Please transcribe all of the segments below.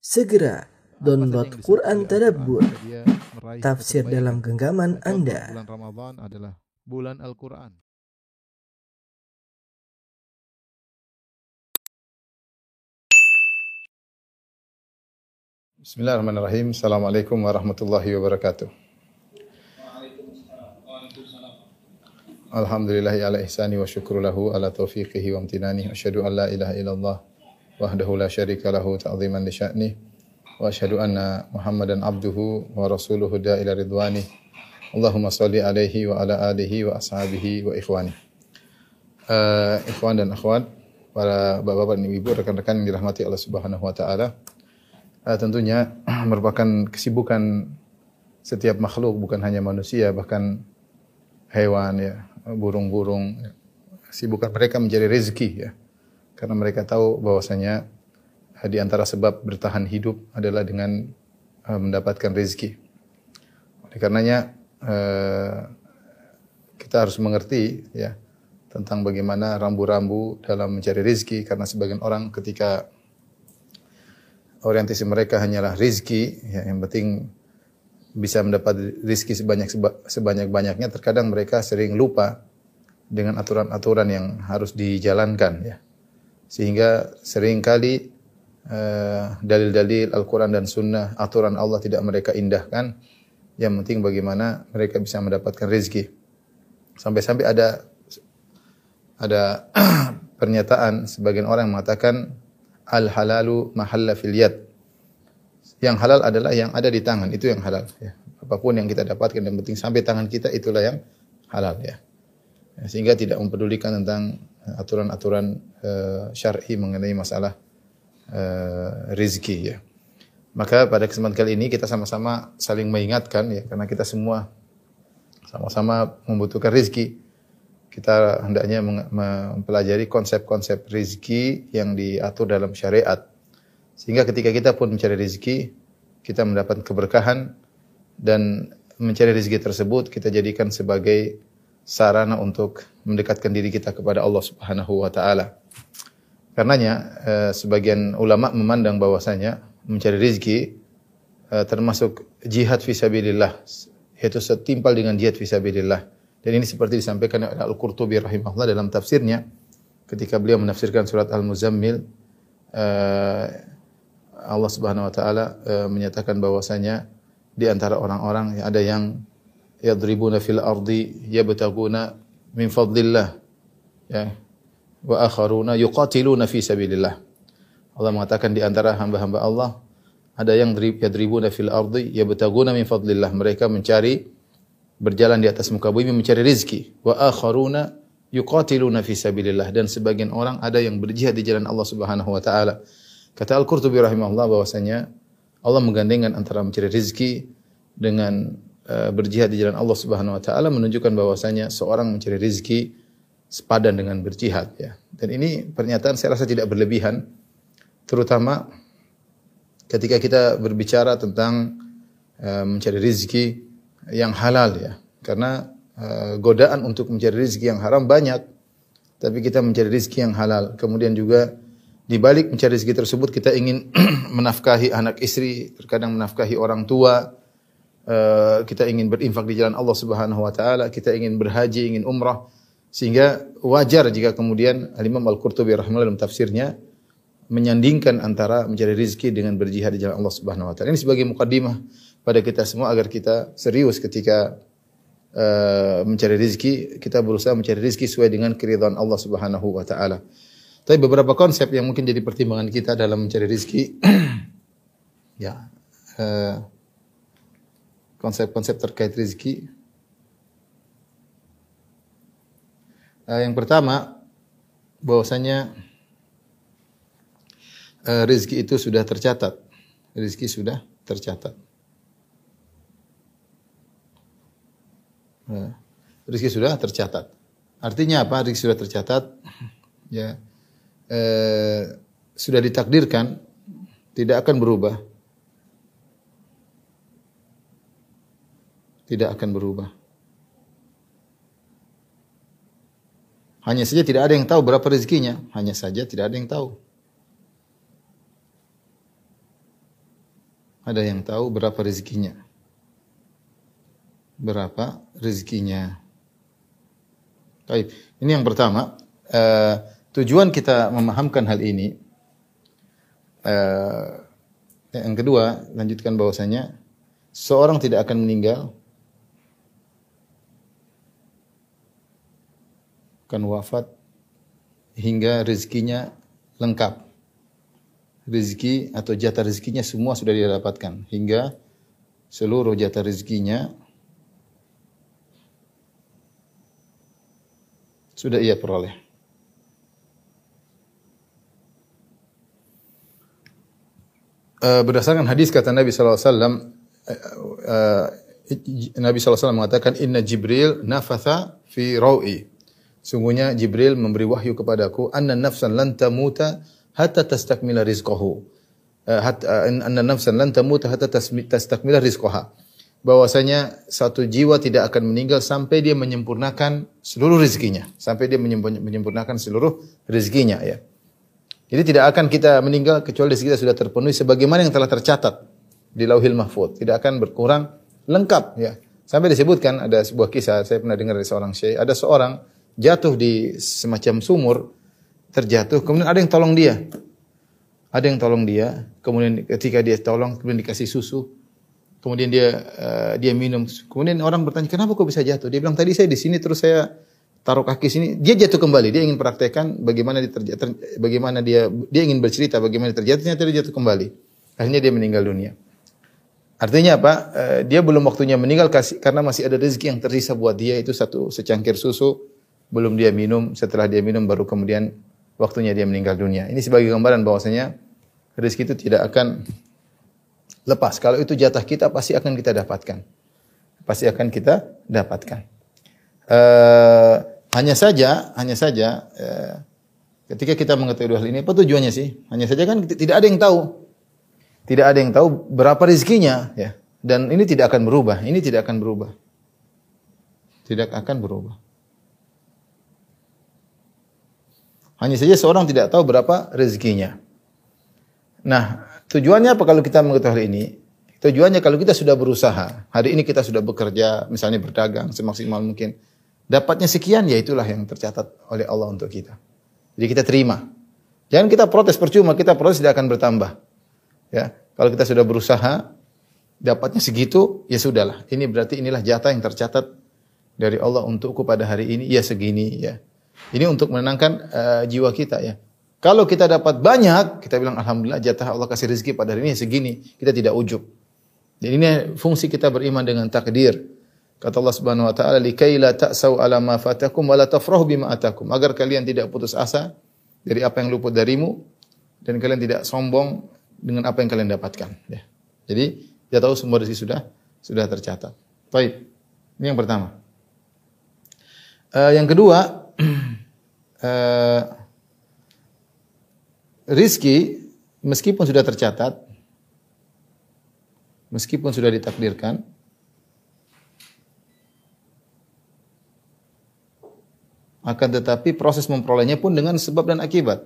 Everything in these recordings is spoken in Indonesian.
Segera download Quran Tadabbur, tafsir dalam genggaman Anda. Bulan Ramadan adalah bulan Al-Quran. Bismillahirrahmanirrahim. Assalamualaikum warahmatullahi wabarakatuh. Alhamdulillahi ala ihsani wa syukru lahu ala taufiqihi wa amtinani. Asyhadu an la ilaha illallah wahdahu la syarika lahu ta'ziman li sya'ni. Wa asyhadu anna Muhammadan abduhu wa rasuluhu da'ila ridwani. Allahumma salli alaihi wa ala alihi wa ashabihi wa ikhwani. Uh, ikhwan dan akhwat, para bapak-bapak dan ibu, rekan-rekan yang dirahmati Allah Subhanahu wa taala. Uh, tentunya merupakan kesibukan setiap makhluk bukan hanya manusia bahkan hewan ya burung-burung sibukan mereka mencari rezeki ya karena mereka tahu bahwasanya uh, di antara sebab bertahan hidup adalah dengan uh, mendapatkan rezeki oleh karenanya uh, kita harus mengerti ya tentang bagaimana rambu-rambu dalam mencari rezeki karena sebagian orang ketika orientasi mereka hanyalah rizki, ya, yang penting bisa mendapat rizki sebanyak sebanyak banyaknya. Terkadang mereka sering lupa dengan aturan-aturan yang harus dijalankan, ya. Sehingga sering kali uh, dalil-dalil Al-Quran dan Sunnah, aturan Allah tidak mereka indahkan. Yang penting bagaimana mereka bisa mendapatkan rizki. Sampai-sampai ada ada pernyataan sebagian orang yang mengatakan al halalu mahalla fil yad. Yang halal adalah yang ada di tangan, itu yang halal ya. Apa pun yang kita dapatkan yang penting sampai tangan kita itulah yang halal ya sehingga tidak mempedulikan tentang aturan-aturan uh, syar'i mengenai masalah uh, rizki ya. Maka pada kesempatan kali ini kita sama-sama saling mengingatkan ya karena kita semua sama-sama membutuhkan rizki kita hendaknya mempelajari konsep-konsep rizki yang diatur dalam syariat. Sehingga ketika kita pun mencari rizki, kita mendapat keberkahan dan mencari rizki tersebut kita jadikan sebagai sarana untuk mendekatkan diri kita kepada Allah Subhanahu wa taala. Karenanya eh, sebagian ulama memandang bahwasanya mencari rizki eh, termasuk jihad fisabilillah, yaitu setimpal dengan jihad fisabilillah. Dan ini seperti disampaikan oleh Al-Qurtubi rahimahullah dalam tafsirnya ketika beliau menafsirkan surat Al-Muzammil uh, Allah Subhanahu wa taala uh, menyatakan bahwasanya di antara orang-orang ada yang yadribuna fil ardi yabtaguna min fadlillah ya wa akharuna yuqatiluna fi sabilillah. Allah mengatakan di antara hamba-hamba Allah ada yang yadribuna fil ardi yabtaguna min fadlillah. Mereka mencari berjalan di atas muka bumi mencari rizki. Wa akharuna yuqatiluna fi sabilillah dan sebagian orang ada yang berjihad di jalan Allah Subhanahu wa taala. Kata Al-Qurtubi rahimahullah bahwasanya Allah menggandengkan antara mencari rizki dengan berjihad di jalan Allah Subhanahu wa taala menunjukkan bahwasanya seorang mencari rizki sepadan dengan berjihad ya. Dan ini pernyataan saya rasa tidak berlebihan terutama ketika kita berbicara tentang uh, mencari rizki yang halal ya. Karena uh, godaan untuk mencari rezeki yang haram banyak. Tapi kita mencari rezeki yang halal. Kemudian juga di balik mencari rezeki tersebut kita ingin menafkahi anak istri, terkadang menafkahi orang tua. Uh, kita ingin berinfak di jalan Allah Subhanahu wa taala, kita ingin berhaji, ingin umrah. Sehingga wajar jika kemudian Al-Imam Al-Qurtubi rahimahullah dalam tafsirnya menyandingkan antara mencari rezeki dengan berjihad di jalan Allah Subhanahu wa taala. Ini sebagai mukaddimah pada kita semua agar kita serius ketika uh, mencari rezeki, kita berusaha mencari rezeki sesuai dengan keridhaan Allah Subhanahu wa taala. Tapi beberapa konsep yang mungkin jadi pertimbangan kita dalam mencari rezeki ya konsep-konsep uh, terkait rezeki. Uh, yang pertama bahwasanya uh, rezeki itu sudah tercatat. Rezeki sudah tercatat. Nah, rezeki sudah tercatat. Artinya apa? Rezeki sudah tercatat. Ya, eh, sudah ditakdirkan tidak akan berubah. Tidak akan berubah. Hanya saja tidak ada yang tahu berapa rezekinya. Hanya saja tidak ada yang tahu. Ada yang tahu berapa rezekinya? Berapa rezekinya? Baik, ini yang pertama. Uh, tujuan kita memahamkan hal ini. Uh, yang kedua, lanjutkan bahwasanya seorang tidak akan meninggal akan wafat hingga rezekinya lengkap. Rezeki atau jatah rezekinya semua sudah dia dapatkan hingga seluruh jatah rezekinya sudah ia peroleh. Uh, berdasarkan hadis kata Nabi alaihi wasallam uh, Nabi SAW mengatakan Inna Jibril nafatha fi rawi Sungguhnya Jibril memberi wahyu kepadaku anna nafsan lan tamuta hatta tastakmila rizqahu. Uh, hatta anna nafsan lan tamuta hatta tastakmila rizqaha. Bahwasanya satu jiwa tidak akan meninggal sampai dia menyempurnakan seluruh rezekinya, sampai dia menyempurnakan seluruh rezekinya ya. Jadi tidak akan kita meninggal kecuali rezeki kita sudah terpenuhi sebagaimana yang telah tercatat di Lauhil Mahfuz, tidak akan berkurang lengkap ya. Sampai disebutkan ada sebuah kisah saya pernah dengar dari seorang syekh, ada seorang jatuh di semacam sumur, terjatuh, kemudian ada yang tolong dia. Ada yang tolong dia, kemudian ketika dia tolong, kemudian dikasih susu, kemudian dia uh, dia minum. Kemudian orang bertanya, kenapa kok bisa jatuh? Dia bilang, tadi saya di sini, terus saya taruh kaki sini. Dia jatuh kembali, dia ingin praktekkan bagaimana dia terjatuh, bagaimana dia dia ingin bercerita bagaimana dia terjatuh, ternyata dia jatuh kembali. Akhirnya dia meninggal dunia. Artinya apa? Uh, dia belum waktunya meninggal karena masih ada rezeki yang tersisa buat dia itu satu secangkir susu belum dia minum, setelah dia minum baru kemudian waktunya dia meninggal dunia. Ini sebagai gambaran bahwasanya rezeki itu tidak akan lepas. Kalau itu jatah kita pasti akan kita dapatkan. Pasti akan kita dapatkan. Uh, hanya saja, hanya saja uh, ketika kita mengetahui hal ini apa tujuannya sih? Hanya saja kan tidak ada yang tahu. Tidak ada yang tahu berapa rezekinya ya. Dan ini tidak akan berubah. Ini tidak akan berubah. Tidak akan berubah. Hanya saja seorang tidak tahu berapa rezekinya. Nah, tujuannya apa kalau kita mengetahui ini? Tujuannya kalau kita sudah berusaha, hari ini kita sudah bekerja, misalnya berdagang semaksimal mungkin, dapatnya sekian, ya itulah yang tercatat oleh Allah untuk kita. Jadi kita terima. Jangan kita protes percuma, kita protes tidak akan bertambah. Ya, kalau kita sudah berusaha, dapatnya segitu, ya sudahlah. Ini berarti inilah jatah yang tercatat dari Allah untukku pada hari ini, ya segini, ya. Ini untuk menenangkan uh, jiwa kita ya. Kalau kita dapat banyak, kita bilang alhamdulillah jatah Allah kasih rezeki pada hari ini segini, kita tidak ujub. Dan ini fungsi kita beriman dengan takdir. Kata Allah Subhanahu wa taala, "Likai la ta'sau 'ala ma fatakum wa la tafrahu bima atakum." Agar kalian tidak putus asa dari apa yang luput darimu dan kalian tidak sombong dengan apa yang kalian dapatkan, ya. Jadi, dia tahu semua rezeki sudah sudah tercatat. Baik. Ini yang pertama. Uh, yang kedua, uh, rizki meskipun sudah tercatat, meskipun sudah ditakdirkan, akan tetapi proses memperolehnya pun dengan sebab dan akibat.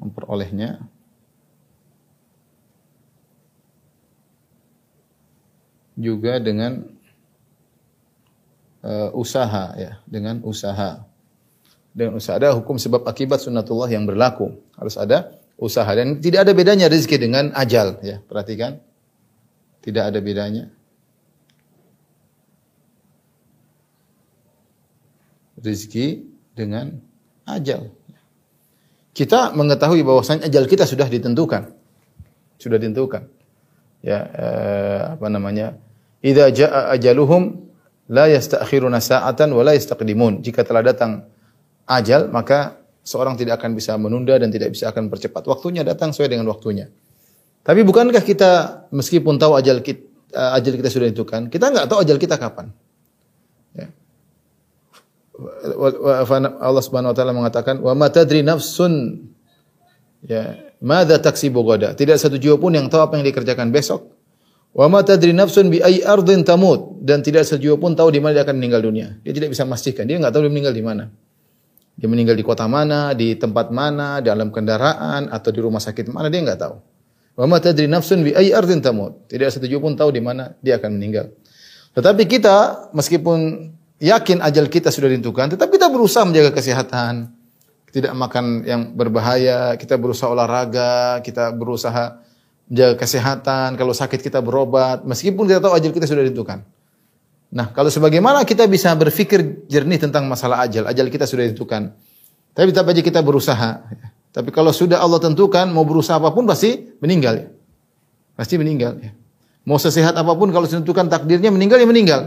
Memperolehnya juga dengan uh, usaha ya, dengan usaha. Dengan usaha ada hukum sebab akibat sunnatullah yang berlaku. Harus ada usaha dan tidak ada bedanya rezeki dengan ajal ya. Perhatikan. Tidak ada bedanya. Rezeki dengan ajal. Kita mengetahui bahwasanya ajal kita sudah ditentukan. Sudah ditentukan. Ya, eh, apa namanya? Idza jaa ajaluhum la yasta'khiruna sa'atan wa la yastaqdimun. Jika telah datang ajal, maka seorang tidak akan bisa menunda dan tidak bisa akan percepat. Waktunya datang sesuai dengan waktunya. Tapi bukankah kita meskipun tahu ajal kita, eh, ajal kita sudah ditentukan, kita enggak tahu ajal kita kapan. Ya. Allah Subhanahu wa taala mengatakan, "Wa ma tadri nafsun ya, madza taksibu gada." Tidak satu jiwa pun yang tahu apa yang dikerjakan besok. Wa ma tadri nafsun bi ayyi ardin tamut dan tidak sejiwa pun tahu di mana dia akan meninggal dunia. Dia tidak bisa memastikan, dia enggak tahu dia meninggal di mana. Dia meninggal di kota mana, di tempat mana, dalam kendaraan atau di rumah sakit mana dia nggak tahu. Wa ma tadri nafsun bi ayyi ardin tamut. Tidak satu jiwa pun tahu di mana dia akan meninggal. Tetapi kita meskipun yakin ajal kita sudah ditentukan, tetapi kita berusaha menjaga kesehatan, tidak makan yang berbahaya, kita berusaha olahraga, kita berusaha menjaga kesehatan, kalau sakit kita berobat, meskipun kita tahu ajal kita sudah ditentukan. Nah, kalau sebagaimana kita bisa berpikir jernih tentang masalah ajal, ajal kita sudah ditentukan. Tapi tetap aja kita berusaha. Tapi kalau sudah Allah tentukan, mau berusaha apa pun pasti meninggal. Pasti meninggal ya. Mau sesehat apa pun kalau ditentukan takdirnya meninggal ya meninggal.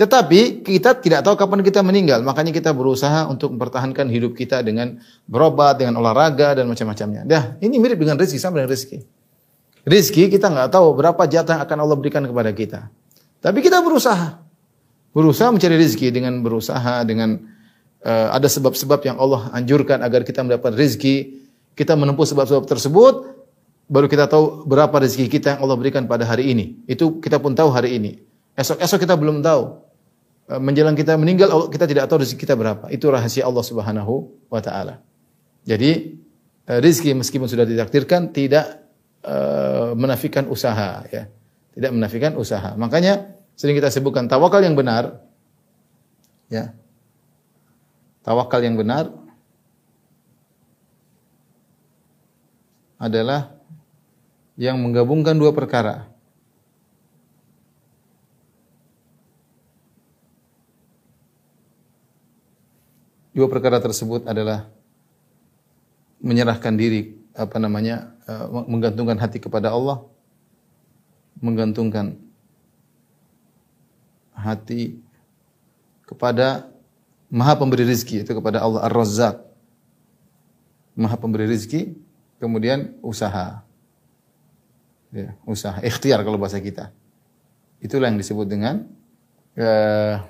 Tetapi kita tidak tahu kapan kita meninggal, makanya kita berusaha untuk mempertahankan hidup kita dengan berobat, dengan olahraga dan macam-macamnya. Dah, ini mirip dengan rezeki sama dengan rezeki. Rezeki kita nggak tahu berapa jatah yang akan Allah berikan kepada kita. Tapi kita berusaha. Berusaha mencari rezeki dengan berusaha dengan uh, ada sebab-sebab yang Allah anjurkan agar kita mendapat rezeki. Kita menempuh sebab-sebab tersebut baru kita tahu berapa rezeki kita yang Allah berikan pada hari ini. Itu kita pun tahu hari ini. Esok-esok kita belum tahu. Uh, menjelang kita meninggal kita tidak tahu rezeki kita berapa. Itu rahasia Allah Subhanahu wa taala. Jadi uh, rezeki meskipun sudah ditakdirkan tidak uh, menafikan usaha ya. Tidak menafikan usaha. Makanya sering kita sebutkan tawakal yang benar ya tawakal yang benar adalah yang menggabungkan dua perkara dua perkara tersebut adalah menyerahkan diri apa namanya eh, menggantungkan hati kepada Allah menggantungkan hati kepada Maha pemberi rizki itu kepada Allah Ar-Razzaq. Maha pemberi rizki, kemudian usaha. Ya, usaha, ikhtiar kalau bahasa kita. Itulah yang disebut dengan uh,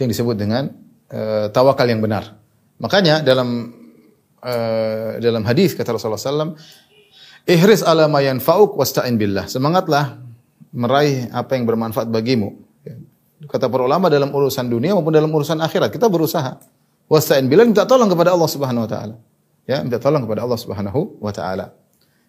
yang disebut dengan uh, tawakal yang benar. Makanya dalam uh, dalam hadis kata Rasulullah SAW, ihris ala ma yanfa'uk wasta'in billah. Semangatlah meraih apa yang bermanfaat bagimu. Kata para ulama dalam urusan dunia maupun dalam urusan akhirat kita berusaha. Wasta'in billah minta tolong kepada Allah Subhanahu wa taala. Ya, minta tolong kepada Allah Subhanahu wa taala.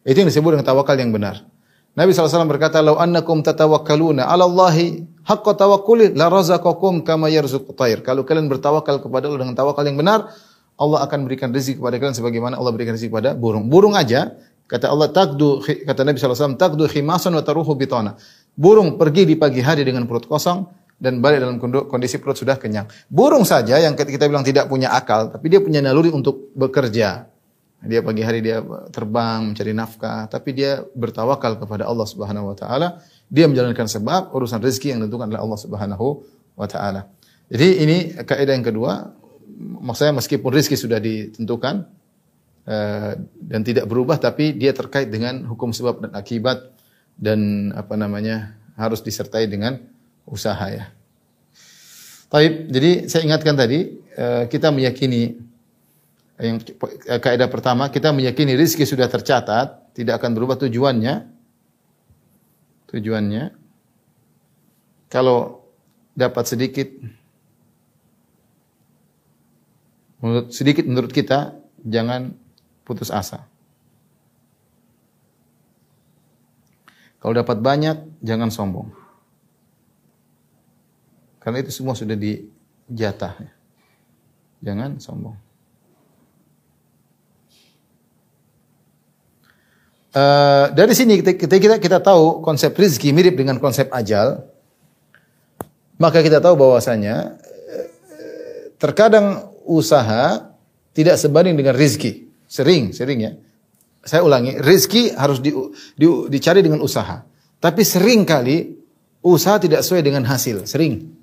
Itu yang disebut dengan tawakal yang benar. Nabi SAW berkata, "Lau annakum tatawakkaluna 'ala Allahi haqqa tawakkuli la razaqakum kama yarzuqu tayr." Kalau kalian bertawakal kepada Allah dengan tawakal yang benar, Allah akan berikan rezeki kepada kalian sebagaimana Allah berikan rezeki kepada burung. Burung aja Kata Allah takdu kata Nabi SAW takdu khimasan wa taruhu bitona. Burung pergi di pagi hari dengan perut kosong dan balik dalam kondisi perut sudah kenyang. Burung saja yang kita bilang tidak punya akal, tapi dia punya naluri untuk bekerja. Dia pagi hari dia terbang mencari nafkah, tapi dia bertawakal kepada Allah Subhanahu wa taala. Dia menjalankan sebab urusan rezeki yang ditentukan oleh Allah Subhanahu wa taala. Jadi ini kaidah yang kedua, maksudnya meskipun rezeki sudah ditentukan, Eh, dan tidak berubah tapi dia terkait dengan hukum sebab dan akibat dan apa namanya harus disertai dengan usaha ya. Taib, jadi saya ingatkan tadi eh, kita meyakini yang kaidah pertama kita meyakini rizki sudah tercatat tidak akan berubah tujuannya tujuannya kalau dapat sedikit menurut sedikit menurut kita jangan putus asa. Kalau dapat banyak, jangan sombong. Karena itu semua sudah dijatah. Jangan sombong. Uh, dari sini kita, kita kita tahu konsep rizki mirip dengan konsep ajal, maka kita tahu bahwasanya uh, terkadang usaha tidak sebanding dengan rizki. Sering, sering ya. Saya ulangi, rezeki harus di, di, dicari dengan usaha. Tapi sering kali usaha tidak sesuai dengan hasil, sering.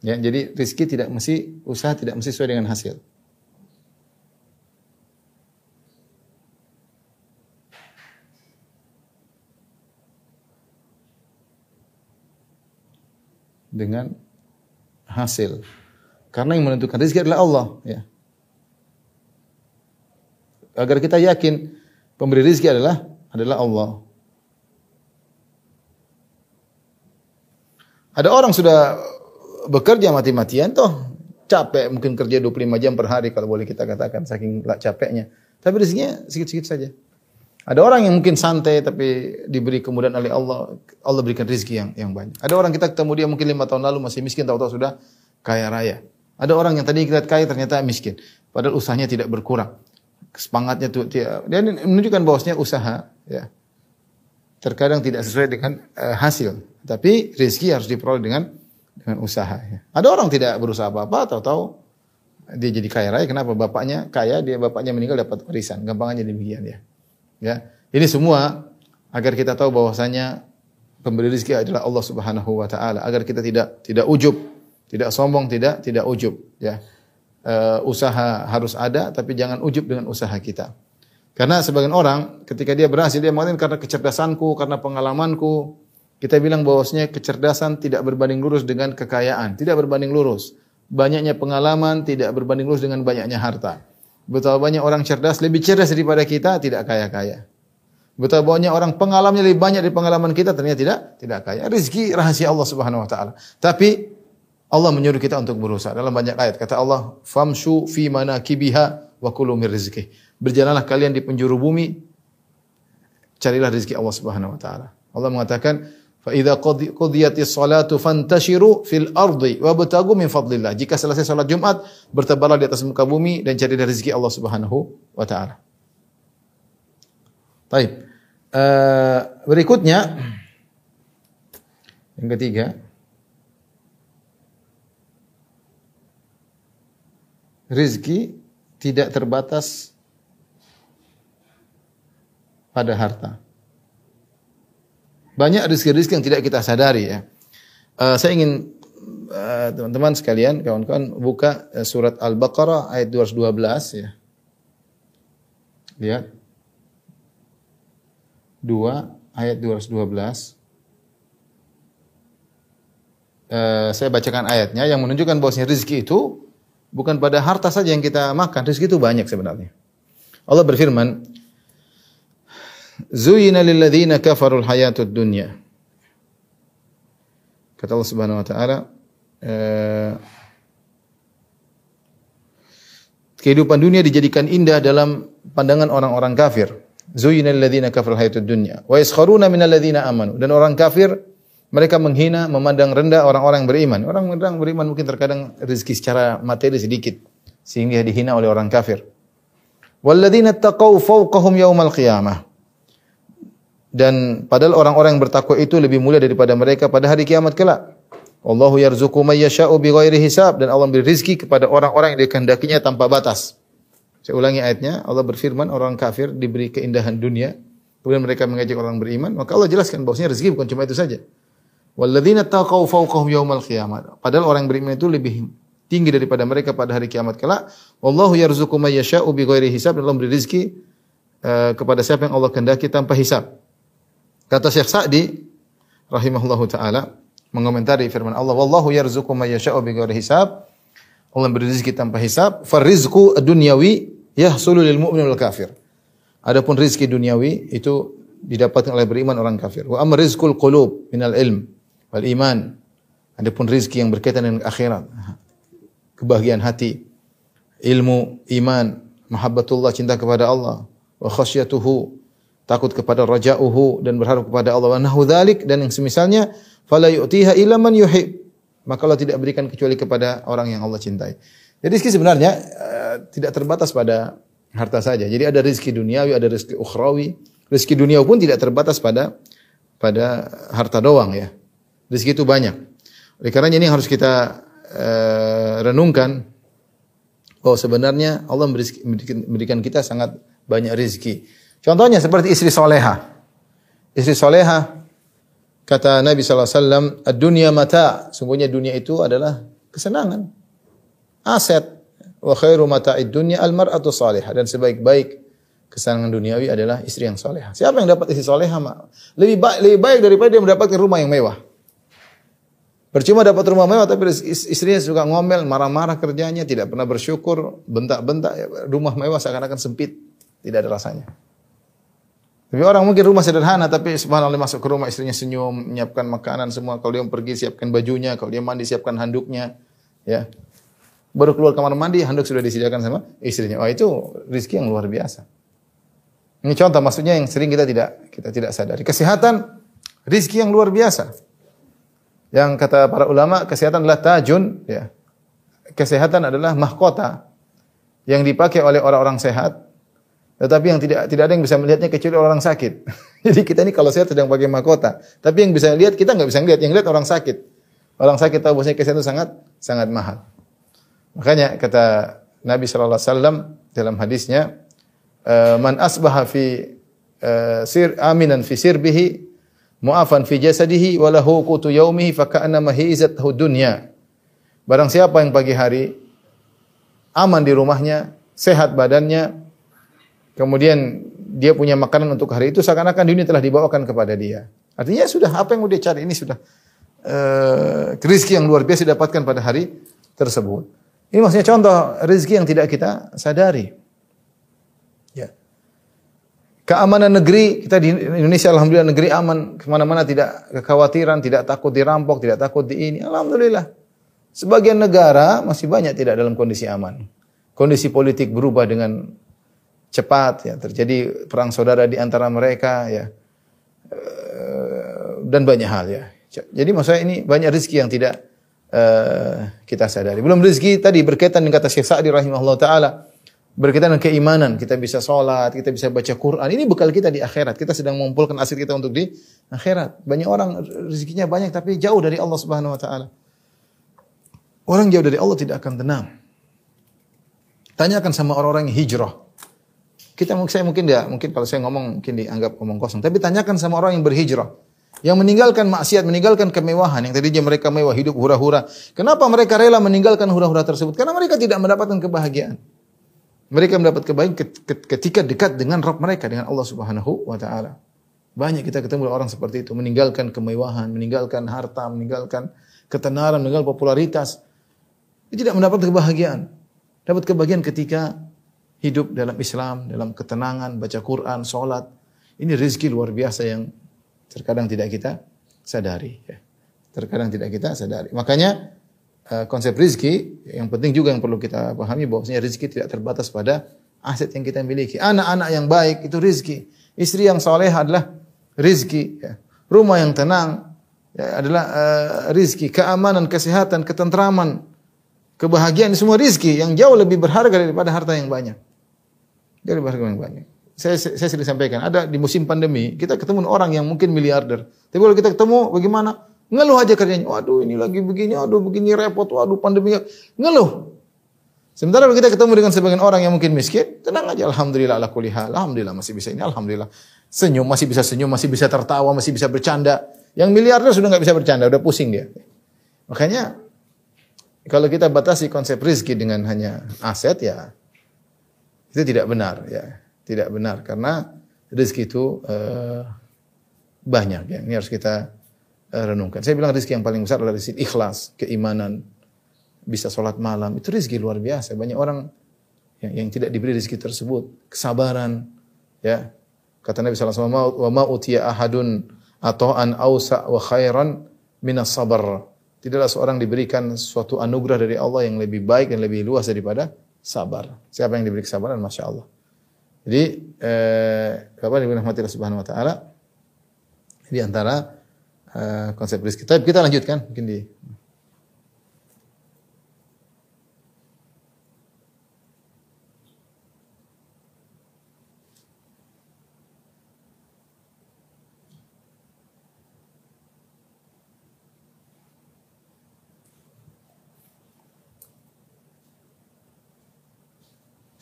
Ya, jadi rezeki tidak mesti usaha tidak mesti sesuai dengan hasil. Dengan hasil. Karena yang menentukan rezeki adalah Allah, ya agar kita yakin pemberi rizki adalah adalah Allah. Ada orang sudah bekerja mati-matian toh capek mungkin kerja 25 jam per hari kalau boleh kita katakan saking lah capeknya. Tapi rezekinya sedikit-sedikit saja. Ada orang yang mungkin santai tapi diberi kemudahan oleh Allah, Allah berikan rezeki yang yang banyak. Ada orang kita ketemu dia mungkin lima tahun lalu masih miskin, tahu-tahu sudah kaya raya. Ada orang yang tadi kita kaya ternyata miskin, padahal usahanya tidak berkurang. Semangatnya tuh dia, dia menunjukkan bahwasanya usaha ya terkadang tidak sesuai dengan uh, hasil, tapi rezeki harus diperoleh dengan dengan usaha. Ya. Ada orang tidak berusaha apa-apa, tahu-tahu dia jadi kaya raya. Kenapa? Bapaknya kaya, dia bapaknya meninggal dapat warisan. Gampang aja demikian ya. Ya, ini semua agar kita tahu bahwasanya pemberi rezeki adalah Allah Subhanahu wa taala, agar kita tidak tidak ujub, tidak sombong, tidak tidak ujub, ya. Uh, usaha harus ada tapi jangan ujub dengan usaha kita. Karena sebagian orang ketika dia berhasil dia mengatakan karena kecerdasanku, karena pengalamanku, kita bilang bahwasanya kecerdasan tidak berbanding lurus dengan kekayaan, tidak berbanding lurus. Banyaknya pengalaman tidak berbanding lurus dengan banyaknya harta. Betapa banyak orang cerdas lebih cerdas daripada kita tidak kaya-kaya. Betapa banyak orang pengalamannya lebih banyak dari pengalaman kita ternyata tidak tidak kaya. Rezeki rahasia Allah Subhanahu wa taala. Tapi Allah menyuruh kita untuk berusaha. Dalam banyak ayat kata Allah, "Famshu fi manakibiha wa kulu min rizqih." Berjalanlah kalian di penjuru bumi, carilah rezeki Allah Subhanahu wa taala. Allah mengatakan, Fa idza qudiyatis salatu fantashiru fil ardi wabtagu min fadlillah. Jika selesai salat Jumat, bertebaranlah di atas muka bumi dan cari rezeki Allah Subhanahu wa taala. Baik. Uh, berikutnya yang ketiga rizki tidak terbatas pada harta. Banyak rezeki-rezeki yang tidak kita sadari ya. Uh, saya ingin eh, teman-teman uh, sekalian, kawan-kawan buka uh, surat Al-Baqarah ayat 212 ya. Lihat. 2 ayat 212. Uh, saya bacakan ayatnya yang menunjukkan bahwasanya rezeki itu bukan pada harta saja yang kita makan, rezeki itu banyak sebenarnya. Allah berfirman, Zuyina lilladzina kafarul hayatud dunya. Kata Allah Subhanahu wa taala, eh, kehidupan dunia dijadikan indah dalam pandangan orang-orang kafir. Zuyina lilladzina kafarul hayatud dunya wa yaskharuna minal ladzina amanu. Dan orang kafir mereka menghina, memandang rendah orang-orang beriman. Orang yang beriman mungkin terkadang rezeki secara materi sedikit sehingga dihina oleh orang kafir. Walladzina taqaw fawqahum yaumal qiyamah dan padahal orang-orang yang bertakwa itu lebih mulia daripada mereka pada hari kiamat kelak. Allahu yarzuqu may yasha'u bighairi hisab dan Allah memberi rizki kepada orang-orang yang dikehendakinya tanpa batas. Saya ulangi ayatnya, Allah berfirman orang kafir diberi keindahan dunia, kemudian mereka mengajak orang beriman, maka Allah jelaskan bahwasanya rezeki bukan cuma itu saja. Walladzina taqaw fawqahum yaumal qiyamah. Padahal orang yang beriman itu lebih tinggi daripada mereka pada hari kiamat kelak. Wallahu yarzuqu may yasha'u bighairi hisab Allah memberi rezeki uh, kepada siapa yang Allah kehendaki tanpa hisab. Kata Syekh Sa'di rahimahullahu taala mengomentari firman Allah, "Wallahu yarzuqu may yasha'u bighairi hisab." Allah beri rezeki tanpa hisab. Farizqu dunyawi yahsulu lil mu'min wal kafir. Adapun rezeki duniawi itu didapatkan oleh beriman orang kafir. Wa amma rizqul qulub minal ilm wal iman. Adapun rezeki yang berkaitan dengan akhirat, kebahagiaan hati, ilmu, iman, mahabbatullah, cinta kepada Allah, wa khasyatuhu, takut kepada raja'uhu dan berharap kepada Allah wa nahu dan yang semisalnya fala yu'tiha illa man yuhib maka Allah tidak berikan kecuali kepada orang yang Allah cintai. Jadi rezeki sebenarnya uh, tidak terbatas pada harta saja. Jadi ada rezeki duniawi, ada rezeki ukhrawi. Rezeki dunia pun tidak terbatas pada pada harta doang ya. Rezeki itu banyak. Oleh karenanya ini harus kita uh, renungkan bahwa sebenarnya Allah memberikan kita sangat banyak rezeki. Contohnya seperti istri soleha. Istri soleha, kata Nabi SAW, dunia mata, sungguhnya dunia itu adalah kesenangan. Aset. Wa khairu mata'id dunya al-mar'atu salihah. Dan sebaik-baik kesenangan duniawi adalah istri yang soleha. Siapa yang dapat istri soleha? Lebih baik, lebih baik daripada dia mendapatkan rumah yang mewah. Percuma dapat rumah mewah tapi istrinya suka ngomel, marah-marah kerjanya, tidak pernah bersyukur, bentak-bentak, rumah mewah seakan-akan sempit, tidak ada rasanya. Tapi orang mungkin rumah sederhana tapi subhanallah masuk ke rumah istrinya senyum, menyiapkan makanan semua. Kalau dia pergi siapkan bajunya, kalau dia mandi siapkan handuknya, ya. baru keluar kamar mandi handuk sudah disediakan sama istrinya. Oh itu rizki yang luar biasa. Ini contoh maksudnya yang sering kita tidak kita tidak sadari. Kesehatan rizki yang luar biasa. Yang kata para ulama kesehatan adalah tajun ya. Kesehatan adalah mahkota yang dipakai oleh orang-orang sehat tetapi yang tidak tidak ada yang bisa melihatnya kecuali orang sakit. Jadi kita ini kalau sehat sedang pakai mahkota, tapi yang bisa lihat kita nggak bisa lihat, yang lihat orang sakit. Orang sakit tahu bahwasanya kesehatan itu sangat sangat mahal. Makanya kata Nabi sallallahu alaihi wasallam dalam hadisnya, eh, "Man asbaha fi uh, sir aminan fi sirbihi mu'afan fi jasadihi wa lahu qutu yaumihi fa ka'annama hizathu dunya." Barang siapa yang pagi hari aman di rumahnya, sehat badannya, kemudian dia punya makanan untuk hari itu seakan-akan dunia telah dibawakan kepada dia. Artinya sudah apa yang mau dia cari ini sudah uh, rezeki yang luar biasa didapatkan pada hari tersebut. Ini maksudnya contoh rezeki yang tidak kita sadari. Keamanan negeri kita di Indonesia alhamdulillah negeri aman ke mana-mana tidak kekhawatiran, tidak takut dirampok, tidak takut di ini. Alhamdulillah. Sebagian negara masih banyak tidak dalam kondisi aman. Kondisi politik berubah dengan cepat ya terjadi perang saudara di antara mereka ya eh, dan banyak hal ya. Jadi maksudnya ini banyak rezeki yang tidak uh, kita sadari. Belum rezeki tadi berkaitan dengan kata Syekh Sa'di rahimahullah taala berkaitan dengan keimanan. Kita bisa sholat, kita bisa baca Quran. Ini bekal kita di akhirat. Kita sedang mengumpulkan aset kita untuk di akhirat. Banyak orang rezekinya banyak tapi jauh dari Allah Subhanahu wa taala. Orang jauh dari Allah tidak akan tenang. Tanyakan sama orang-orang yang hijrah. Kita saya mungkin tidak, mungkin kalau saya ngomong mungkin dianggap ngomong kosong. Tapi tanyakan sama orang yang berhijrah. Yang meninggalkan maksiat, meninggalkan kemewahan. Yang tadinya mereka mewah, hidup hura-hura. Kenapa mereka rela meninggalkan hura-hura tersebut? Karena mereka tidak mendapatkan kebahagiaan. Mereka mendapat kebahagiaan ketika dekat dengan Rabb mereka, dengan Allah subhanahu wa ta'ala. Banyak kita ketemu orang seperti itu. Meninggalkan kemewahan, meninggalkan harta, meninggalkan ketenaran, meninggalkan popularitas. Dia tidak mendapat kebahagiaan. Dapat kebahagiaan ketika hidup dalam Islam, dalam ketenangan, baca Quran, sholat. Ini rezeki luar biasa yang terkadang tidak kita sadari. Ya. Terkadang tidak kita sadari. Makanya konsep rezeki yang penting juga yang perlu kita pahami bahwasanya rezeki tidak terbatas pada aset yang kita miliki. Anak-anak yang baik itu rezeki. Istri yang soleh adalah rezeki. Ya. Rumah yang tenang ya, adalah uh, rezeki. Keamanan, kesehatan, ketentraman, kebahagiaan semua rezeki yang jauh lebih berharga daripada harta yang banyak. Dari harga yang banyak. Saya, saya sering sampaikan, ada di musim pandemi, kita ketemu orang yang mungkin miliarder. Tapi kalau kita ketemu, bagaimana? Ngeluh aja kerjanya. Waduh, ini lagi begini, waduh begini repot, waduh pandemi. Ngeluh. Sementara kita ketemu dengan sebagian orang yang mungkin miskin, tenang aja. Alhamdulillah, ala. Alhamdulillah masih bisa ini, Alhamdulillah. Senyum, masih bisa senyum, masih bisa tertawa, masih bisa bercanda. Yang miliarder sudah nggak bisa bercanda, udah pusing dia. Makanya, kalau kita batasi konsep rizki dengan hanya aset ya itu tidak benar ya. Tidak benar karena rezeki itu uh, banyak ya. Ini harus kita renungkan. Saya bilang rezeki yang paling besar adalah rezeki ikhlas, keimanan, bisa sholat malam. Itu rezeki luar biasa. Banyak orang yang, yang tidak diberi rezeki tersebut, kesabaran ya. Kata Nabi SAW, wa ma utiya ahadun atau an ausa wa khairan minas sabar. Tidaklah seorang diberikan suatu anugerah dari Allah yang lebih baik dan lebih luas daripada sabar. Siapa yang diberi kesabaran, masya Allah. Jadi, eh, kapan diberi rahmati Allah Subhanahu Wa Taala di antara eh, konsep rezeki. Tapi kita lanjutkan, mungkin di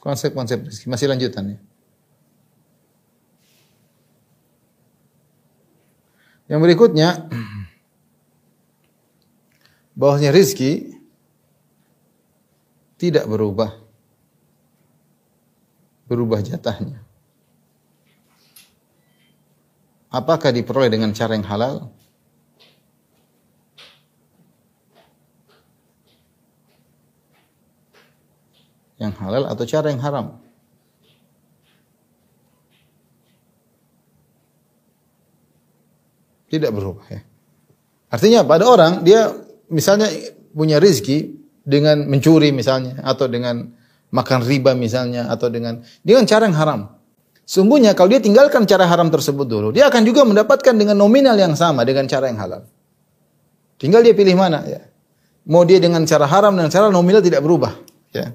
Konsep-konsep rezeki. Masih lanjutan ya. Yang berikutnya, bahwasanya rizki tidak berubah. Berubah jatahnya. Apakah diperoleh dengan cara yang halal? yang halal atau cara yang haram. Tidak berubah ya. Artinya pada orang dia misalnya punya rizki dengan mencuri misalnya atau dengan makan riba misalnya atau dengan dengan cara yang haram. Sungguhnya kalau dia tinggalkan cara haram tersebut dulu, dia akan juga mendapatkan dengan nominal yang sama dengan cara yang halal. Tinggal dia pilih mana ya. Mau dia dengan cara haram dan cara nominal tidak berubah, ya.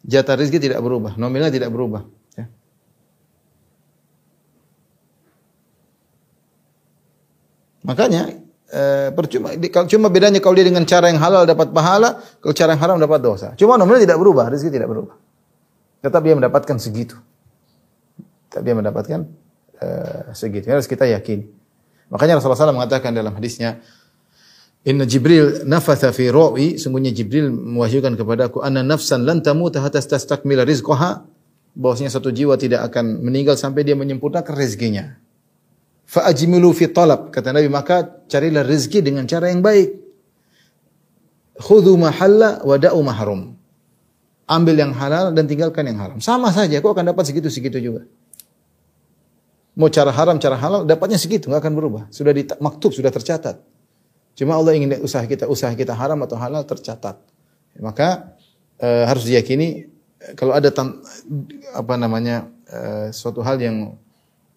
Jatah rezeki tidak berubah, nominal tidak berubah, Makanya eh, percuma kalau cuma bedanya kalau dia dengan cara yang halal dapat pahala, kalau cara yang haram dapat dosa. Cuma nominal tidak berubah, rezeki tidak berubah. Tetap dia mendapatkan segitu. Tetap dia mendapatkan uh, segitu. Harus kita yakini. Makanya Rasulullah SAW mengatakan dalam hadisnya, Inna Jibril nafatha fi ru'i, sungguhnya Jibril mewahyukan kepadaku anna nafsan lan tamuta hatta tastakmila rizqaha, bahwasanya satu jiwa tidak akan meninggal sampai dia menyempurnakan rezekinya. Fa ajmilu fi talab, kata Nabi, maka carilah rezeki dengan cara yang baik. Khudhu mahalla wa da'u mahrum. Ambil yang halal dan tinggalkan yang haram. Sama saja, kau akan dapat segitu-segitu juga. Mau cara haram, cara halal, dapatnya segitu, nggak akan berubah. Sudah di maktub, sudah tercatat. Cuma Allah ingin usaha kita, usaha kita haram atau halal tercatat. Maka e, harus diyakini kalau ada tam, apa namanya e, suatu hal yang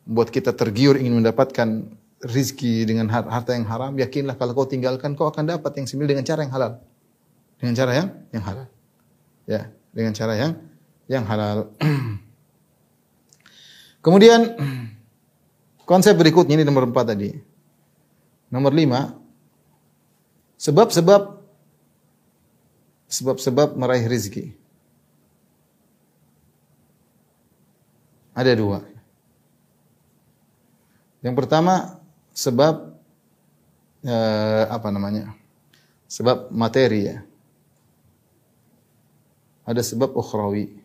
membuat kita tergiur ingin mendapatkan rizki dengan harta yang haram, yakinlah kalau kau tinggalkan kau akan dapat yang semil dengan cara yang halal. Dengan cara yang yang halal. Ya, dengan cara yang yang halal. Kemudian konsep berikutnya ini nomor empat tadi. Nomor lima, Sebab-sebab sebab-sebab meraih rezeki. Ada dua. Yang pertama sebab eh, apa namanya? Sebab materi ya. Ada sebab ukhrawi.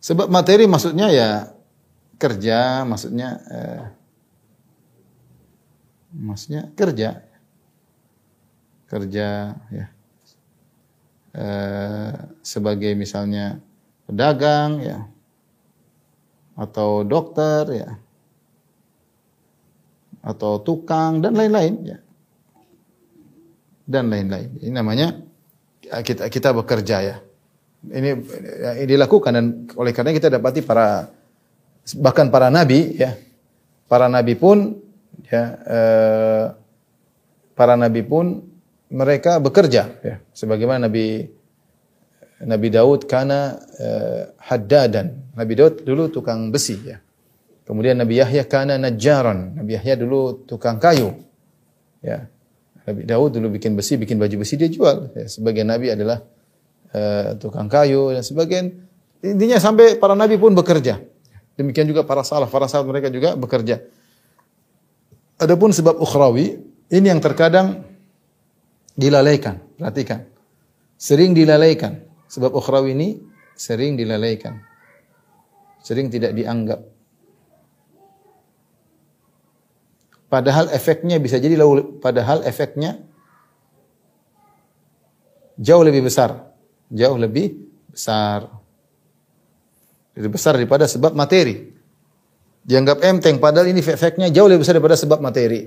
Sebab materi maksudnya ya kerja, maksudnya eh, maksudnya kerja kerja ya e, sebagai misalnya pedagang ya atau dokter ya. Atau tukang dan lain-lain ya. Dan lain-lain. Ini namanya kita kita bekerja ya. Ini, ini dilakukan dan oleh karena kita dapati para bahkan para nabi ya. Para nabi pun ya eh, para nabi pun mereka bekerja ya. Sebagaimana Nabi Nabi Daud karena eh, haddadan Nabi Daud dulu tukang besi ya kemudian Nabi Yahya karena najjaran Nabi Yahya dulu tukang kayu ya Nabi Daud dulu bikin besi bikin baju besi dia jual ya. sebagian nabi adalah eh, tukang kayu dan sebagian intinya sampai para nabi pun bekerja demikian juga para salaf para salaf mereka juga bekerja Adapun sebab ukhrawi, ini yang terkadang dilalaikan. Perhatikan. Sering dilalaikan. Sebab ukhrawi ini sering dilalaikan. Sering tidak dianggap. Padahal efeknya bisa jadi padahal efeknya jauh lebih besar. Jauh lebih besar. Lebih besar daripada sebab materi. Dianggap enteng padahal ini efeknya jauh lebih besar daripada sebab materi.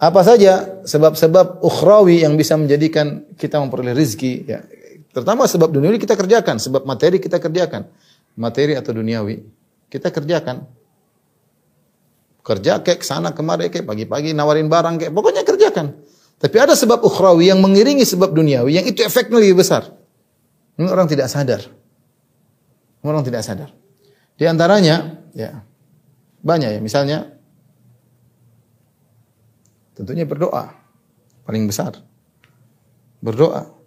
Apa saja sebab-sebab ukhrawi yang bisa menjadikan kita memperoleh rezeki ya. Terutama sebab duniawi kita kerjakan, sebab materi kita kerjakan. Materi atau duniawi kita kerjakan. Kerja kayak sana kemari kayak pagi-pagi nawarin barang kayak pokoknya kerjakan. Tapi ada sebab ukhrawi yang mengiringi sebab duniawi yang itu efeknya lebih besar. Ini orang tidak sadar. Orang tidak sadar. Di antaranya, ya, banyak ya, misalnya tentunya berdoa paling besar. Berdoa.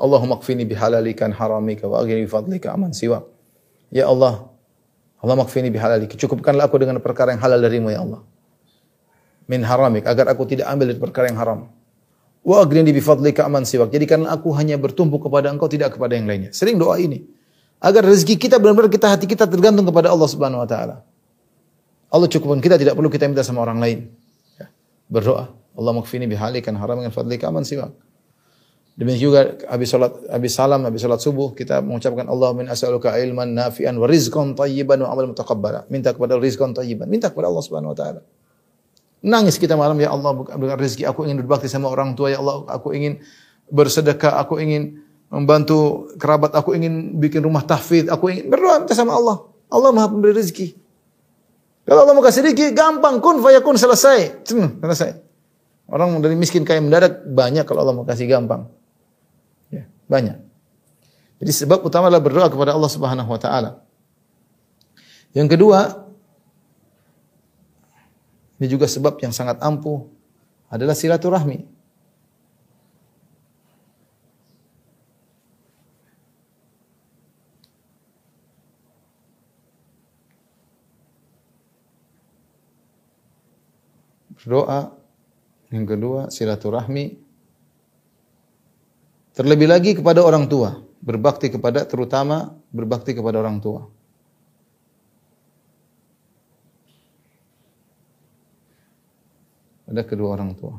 Allahumma kfini bihalalikan haramika wa aghni fadlika aman siwa. Ya Allah, Allah makfini bihalalika. Cukupkanlah aku dengan perkara yang halal darimu ya Allah. Min haramik agar aku tidak ambil dari perkara yang haram. Wa aghnini bi fadlika aman siwak. Jadikanlah aku hanya bertumpu kepada Engkau tidak kepada yang lainnya. Sering doa ini. Agar rezeki kita benar-benar kita hati kita tergantung kepada Allah Subhanahu wa taala. Allah cukupkan kita, tidak perlu kita minta sama orang lain. Ya. Berdoa. Allah makfini bihalikan haram dengan fadlika aman siwak. Demikian juga habis salat habis salam habis salat subuh kita mengucapkan Allah min as'aluka ilman nafi'an wa rizqan tayyiban wa amal mutaqabbala. Minta kepada rizqan tayyiban, minta kepada Allah Subhanahu wa taala. Nangis kita malam, ya Allah dengan rezeki aku ingin berbakti sama orang tua, ya Allah aku ingin bersedekah, aku ingin membantu kerabat, aku ingin bikin rumah tahfidz, aku ingin berdoa minta sama Allah. Allah Maha pemberi rezeki. Kalau Allah mau kasih rezeki, gampang kun fayakun selesai. Hmm, selesai. Orang dari miskin kaya mendadak banyak kalau Allah mau kasih gampang. Ya, banyak. Jadi sebab utama adalah berdoa kepada Allah Subhanahu wa taala. Yang kedua, ini juga sebab yang sangat ampuh adalah silaturahmi. Berdoa. Yang kedua, silaturahmi. Terlebih lagi kepada orang tua. Berbakti kepada, terutama berbakti kepada orang tua. ada kedua orang tua.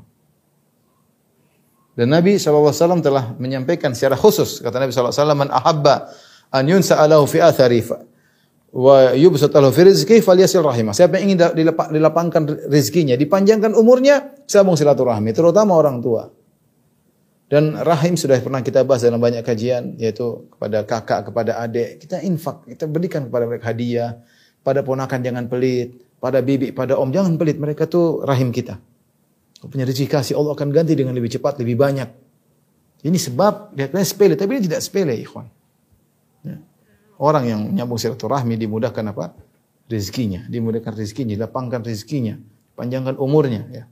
Dan Nabi SAW telah menyampaikan secara khusus, kata Nabi SAW, Man ahabba an yunsa'alahu fi athari wa yubsat lahu fi rizki falyasil rahimah. Siapa yang ingin dilapangkan rezekinya, dipanjangkan umurnya, sambung silaturahmi, terutama orang tua. Dan rahim sudah pernah kita bahas dalam banyak kajian, yaitu kepada kakak, kepada adik. Kita infak, kita berikan kepada mereka hadiah. Pada ponakan jangan pelit, pada bibi, pada om jangan pelit. Mereka tuh rahim kita. Punya rezeki kasih Allah akan ganti dengan lebih cepat, lebih banyak. Ini sebab kelihatannya sepele, tapi ini tidak sepele, ikhwan. Ya. Orang yang nyambung silaturahmi dimudahkan apa? Rezekinya, dimudahkan rezekinya, lapangkan rezekinya, panjangkan umurnya. Ya.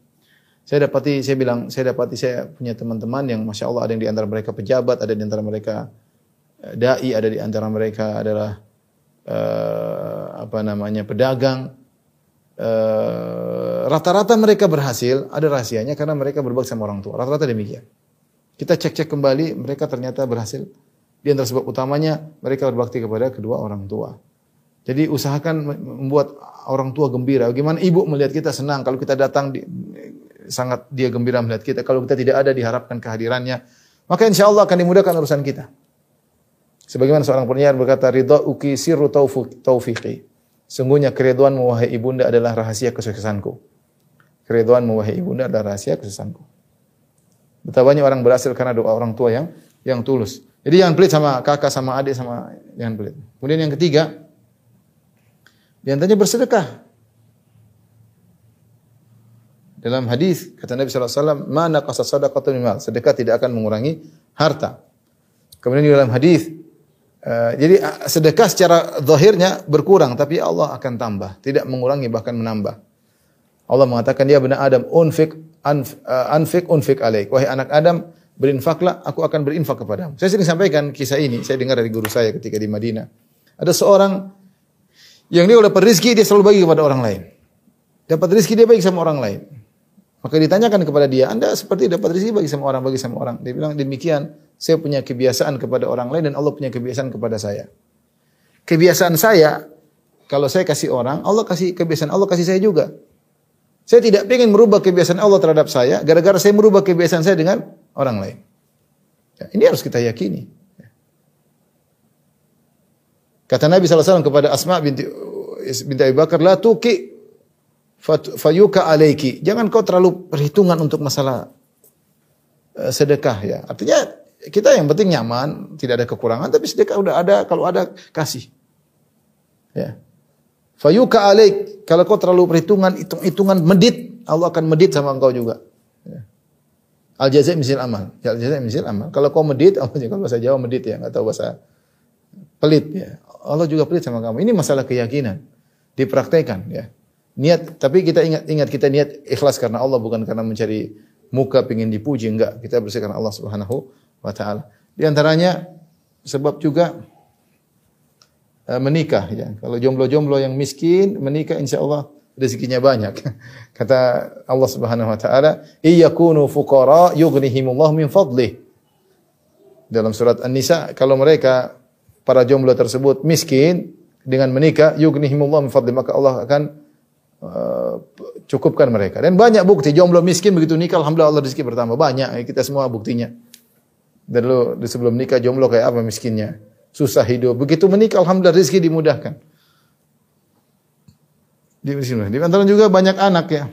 Saya dapati, saya bilang, saya dapati saya punya teman-teman yang masya Allah ada yang di antara mereka pejabat, ada di antara mereka eh, dai, ada di antara mereka adalah uh, apa namanya pedagang, Eh, rata-rata mereka berhasil, ada rahasianya karena mereka berbakti sama orang tua. Rata-rata demikian. Kita cek-cek kembali, mereka ternyata berhasil. Di antara sebab utamanya, mereka berbakti kepada kedua orang tua. Jadi usahakan membuat orang tua gembira. Bagaimana ibu melihat kita senang kalau kita datang di, sangat dia gembira melihat kita. Kalau kita tidak ada diharapkan kehadirannya, maka insya Allah akan dimudahkan urusan kita. Sebagaimana seorang penyair berkata, ridha uki sirru taufiqi. Sungguhnya keriduanmu wahai ibunda adalah rahasia kesuksesanku. Keriduanmu wahai ibunda adalah rahasia kesuksesanku. Betapa banyak orang berhasil karena doa orang tua yang yang tulus. Jadi jangan pelit sama kakak, sama adik, sama jangan pelit. Kemudian yang ketiga, di antaranya bersedekah. Dalam hadis kata Nabi wasallam, "Mana qasa sadaqatun min Sedekah tidak akan mengurangi harta. Kemudian di dalam hadis Uh, jadi uh, sedekah secara zahirnya berkurang tapi Allah akan tambah, tidak mengurangi bahkan menambah. Allah mengatakan dia benar Adam unfik anf, uh, anfik unfik alaik. Wahai anak Adam, berinfaklah, aku akan berinfak kepadamu. Saya sering sampaikan kisah ini, saya dengar dari guru saya ketika di Madinah. Ada seorang yang dia dapat rezeki dia selalu bagi kepada orang lain. Dapat rezeki dia bagi sama orang lain. Maka ditanyakan kepada dia, Anda seperti dapat rezeki bagi sama orang, bagi sama orang. Dia bilang demikian. Saya punya kebiasaan kepada orang lain dan Allah punya kebiasaan kepada saya. Kebiasaan saya, kalau saya kasih orang, Allah kasih kebiasaan Allah kasih saya juga. Saya tidak ingin merubah kebiasaan Allah terhadap saya, gara-gara saya merubah kebiasaan saya dengan orang lain. Ya, ini harus kita yakini. Kata Nabi SAW kepada Asma binti, binti Abu Bakar, La tuki fayuka alaiki. Jangan kau terlalu perhitungan untuk masalah uh, sedekah ya. Artinya kita yang penting nyaman, tidak ada kekurangan, tapi sedekah udah ada, kalau ada kasih. Ya. Fayuka alaik, kalau kau terlalu perhitungan, hitung-hitungan medit, Allah akan medit sama engkau juga. Ya. Al jazai misil amal. Ya, al jazai misil amal. Kalau kau medit, Allah juga bahasa Jawa medit ya, enggak tahu bahasa pelit ya. Allah juga pelit sama kamu. Ini masalah keyakinan. Dipraktekan ya. Niat, tapi kita ingat ingat kita niat ikhlas karena Allah bukan karena mencari muka pingin dipuji enggak. Kita bersih karena Allah Subhanahu wa taala. Di antaranya sebab juga uh, menikah ya. Kalau jomblo-jomblo yang miskin menikah insya Allah rezekinya banyak. Kata Allah Subhanahu wa taala, "Iyakunu fuqara yughnihimullah min fadlih." Dalam surat An-Nisa, kalau mereka para jomblo tersebut miskin dengan menikah, yughnihimullah min fadlih, maka Allah akan Eh, cukupkan mereka. Dan banyak bukti jomblo miskin begitu nikah alhamdulillah Allah rezeki bertambah banyak eh, kita semua buktinya. Dan dulu sebelum nikah jomblo kayak apa miskinnya? Susah hidup. Begitu menikah alhamdulillah rezeki dimudahkan. Di sini. Di antara juga banyak anak ya.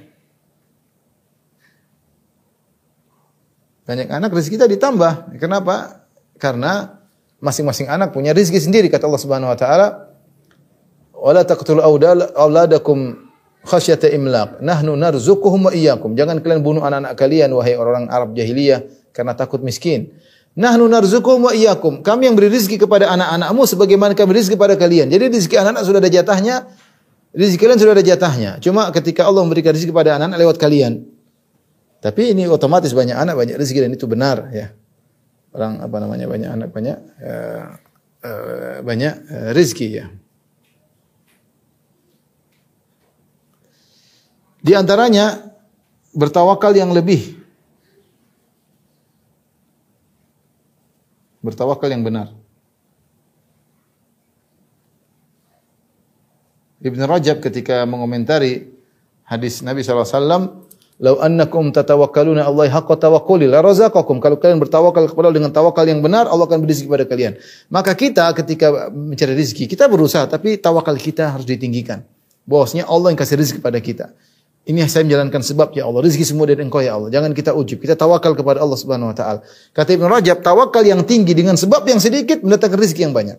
Banyak anak rezeki kita ditambah. Kenapa? Karena masing-masing anak punya rezeki sendiri kata Allah Subhanahu wa taala. Wala taqtul awladakum khasyata imlaq. Nahnu narzuquhum wa iyyakum. Jangan kalian bunuh anak-anak kalian wahai orang Arab jahiliyah karena takut miskin. Nahnu narzuquhum wa iyyakum. Kami yang beri rezeki kepada anak-anakmu sebagaimana kami beri rezeki kepada kalian. Jadi rezeki anak-anak sudah ada jatahnya. Rezeki kalian sudah ada jatahnya. Cuma ketika Allah memberikan rezeki kepada anak-anak lewat kalian. Tapi ini otomatis banyak anak banyak rezeki dan itu benar ya. Orang apa namanya banyak anak banyak uh, uh, banyak uh, rezeki ya. Di antaranya bertawakal yang lebih. Bertawakal yang benar. Ibn Rajab ketika mengomentari hadis Nabi SAW Lau annakum tatawakkaluna Allah haqqa tawakkuli la razaqakum. Kalau kalian bertawakal kepada Allah dengan tawakal yang benar, Allah akan beri rezeki kepada kalian. Maka kita ketika mencari rezeki, kita berusaha tapi tawakal kita harus ditinggikan. Bahwasanya Allah yang kasih rezeki kepada kita. Ini saya menjalankan sebab ya Allah. Rezeki semua dari Engkau ya Allah. Jangan kita ujub. Kita tawakal kepada Allah Subhanahu wa taala. Kata Ibnu Rajab, tawakal yang tinggi dengan sebab yang sedikit mendatangkan rezeki yang banyak.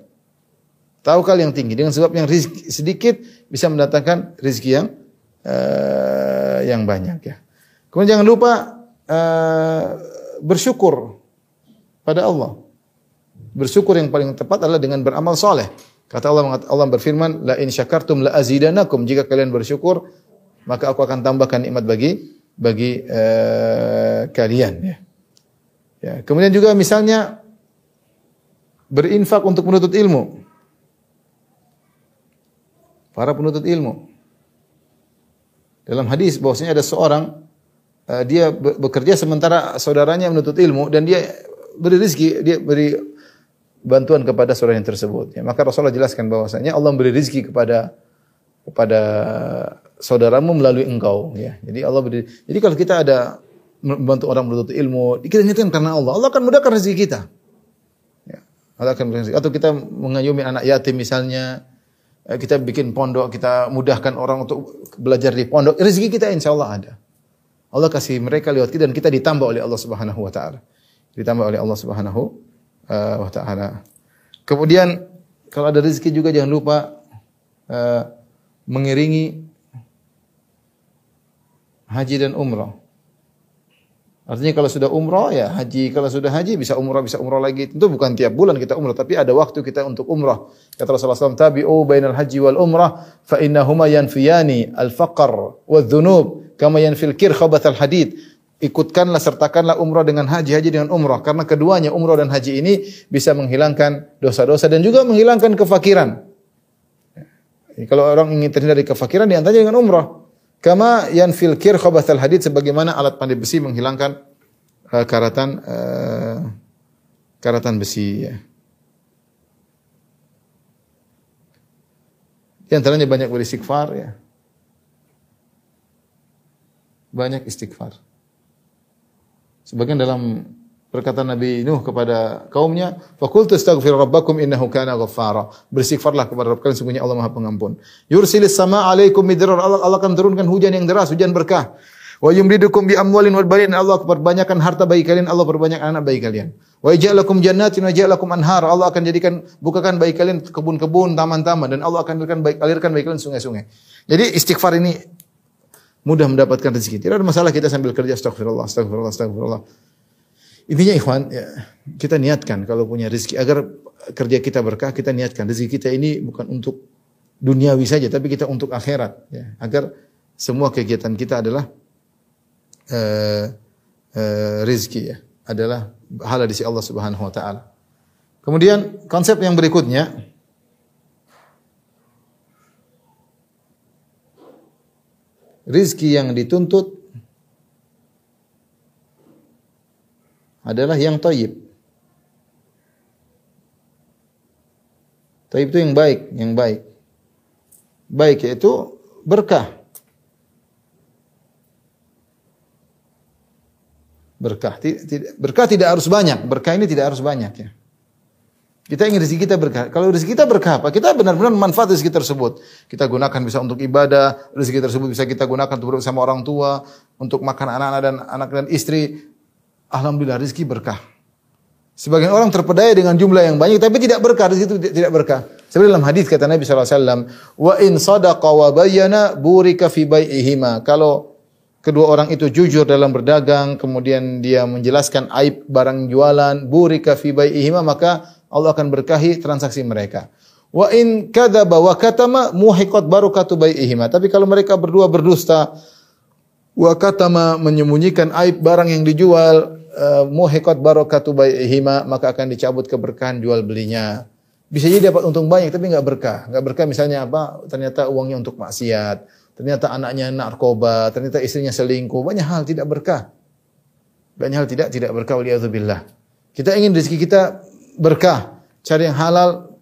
Tawakal yang tinggi dengan sebab yang sedikit bisa mendatangkan rezeki yang uh, yang banyak ya. Kemudian jangan lupa uh, bersyukur pada Allah. Bersyukur yang paling tepat adalah dengan beramal soleh. Kata Allah Allah berfirman, la in syakartum la azidanakum. Jika kalian bersyukur, maka aku akan tambahkan nikmat bagi bagi uh, kalian. Ya. ya. Kemudian juga misalnya berinfak untuk menuntut ilmu. Para penuntut ilmu. Dalam hadis bahwasanya ada seorang uh, dia bekerja sementara saudaranya menuntut ilmu dan dia beri rezeki, dia beri bantuan kepada saudara yang tersebut. Ya, maka Rasulullah jelaskan bahwasanya Allah memberi rezeki kepada kepada saudaramu melalui engkau ya. Jadi Allah beri Jadi kalau kita ada membantu orang menuntut ilmu, kita niatkan karena Allah. Allah akan mudahkan rezeki kita. Ya. Allah akan rezeki. Atau kita mengayomi anak yatim misalnya, eh, kita bikin pondok, kita mudahkan orang untuk belajar di pondok, rezeki kita insya Allah ada. Allah kasih mereka lewat kita dan kita ditambah oleh Allah Subhanahu wa taala. Ditambah oleh Allah Subhanahu uh, wa taala. Kemudian kalau ada rezeki juga jangan lupa uh, mengiringi haji dan umrah. Artinya kalau sudah umrah ya haji, kalau sudah haji bisa umrah, bisa umrah lagi. Tentu bukan tiap bulan kita umrah, tapi ada waktu kita untuk umrah. Kata Rasulullah SAW, tabi'u bainal haji wal umrah, fa innahuma yanfiyani al-faqr wa dhunub kama yanfil kir khabathal hadid. Ikutkanlah sertakanlah umrah dengan haji, haji dengan umrah karena keduanya umrah dan haji ini bisa menghilangkan dosa-dosa dan juga menghilangkan kefakiran. Kalau orang ingin terhindar dari kefakiran di antaranya dengan umrah. Kama yanfil kir khabathal hadid sebagaimana alat pandai besi menghilangkan uh, karatan uh, karatan besi ya. Di antaranya banyak beristighfar ya banyak istighfar. Sebagian dalam perkataan Nabi Nuh kepada kaumnya, "Faqultu astaghfiru rabbakum innahu kana ghaffara." Beristighfarlah kepada Rabb kalian sungguhnya Allah Maha Pengampun. Yursilis sama alaikum midrar. Allah, Allah akan turunkan hujan yang deras, hujan berkah. Wa yumdidukum bi amwalin wal banin. Allah perbanyakkan harta bagi kalian, Allah perbanyak anak bagi kalian. Wa ja'alakum jannatin wa ja'alakum anhar. Allah akan jadikan bukakan bagi kalian kebun-kebun, taman-taman dan Allah akan alirkan bagi, alirkan bagi kalian sungai-sungai. Jadi istighfar ini mudah mendapatkan rezeki. Tidak ada masalah kita sambil kerja astagfirullah, astagfirullah, astagfirullah. Intinya ikhwan, ya, kita niatkan kalau punya rezeki agar kerja kita berkah, kita niatkan rezeki kita ini bukan untuk duniawi saja, tapi kita untuk akhirat. Ya, agar semua kegiatan kita adalah uh, uh, rezeki ya, adalah di sisi Allah Subhanahu Wa Taala. Kemudian konsep yang berikutnya, rizki yang dituntut adalah yang toyib. Toyib itu yang baik, yang baik. Baik yaitu berkah. Berkah. Berkah tidak harus banyak. Berkah ini tidak harus banyak ya. Kita ingin rezeki kita berkah. Kalau rezeki kita berkah apa? Kita benar-benar manfaat rezeki tersebut. Kita gunakan bisa untuk ibadah, rezeki tersebut bisa kita gunakan untuk bersama orang tua, untuk makan anak-anak dan anak dan istri. Alhamdulillah rezeki berkah. Sebagian orang terpedaya dengan jumlah yang banyak tapi tidak berkah, rezeki itu tidak berkah. Seperti dalam hadis kata Nabi SAW, wa in sadaqa wa bayyana burika fi bai'ihima. Kalau kedua orang itu jujur dalam berdagang, kemudian dia menjelaskan aib barang jualan, burika fi bai'ihima, maka Allah akan berkahi transaksi mereka. Wa in kadzaba wa katama muhiqat barakatu bai'ihima. Tapi kalau mereka berdua berdusta, wa katama menyembunyikan aib barang yang dijual, uh, muhiqat barakatu bai'ihima, maka akan dicabut keberkahan jual belinya. Bisa jadi dapat untung banyak tapi nggak berkah. Nggak berkah misalnya apa? Ternyata uangnya untuk maksiat, ternyata anaknya narkoba, ternyata istrinya selingkuh, banyak hal tidak berkah. Banyak hal tidak tidak berkah waliyadzubillah. Kita ingin rezeki kita berkah, cari yang halal.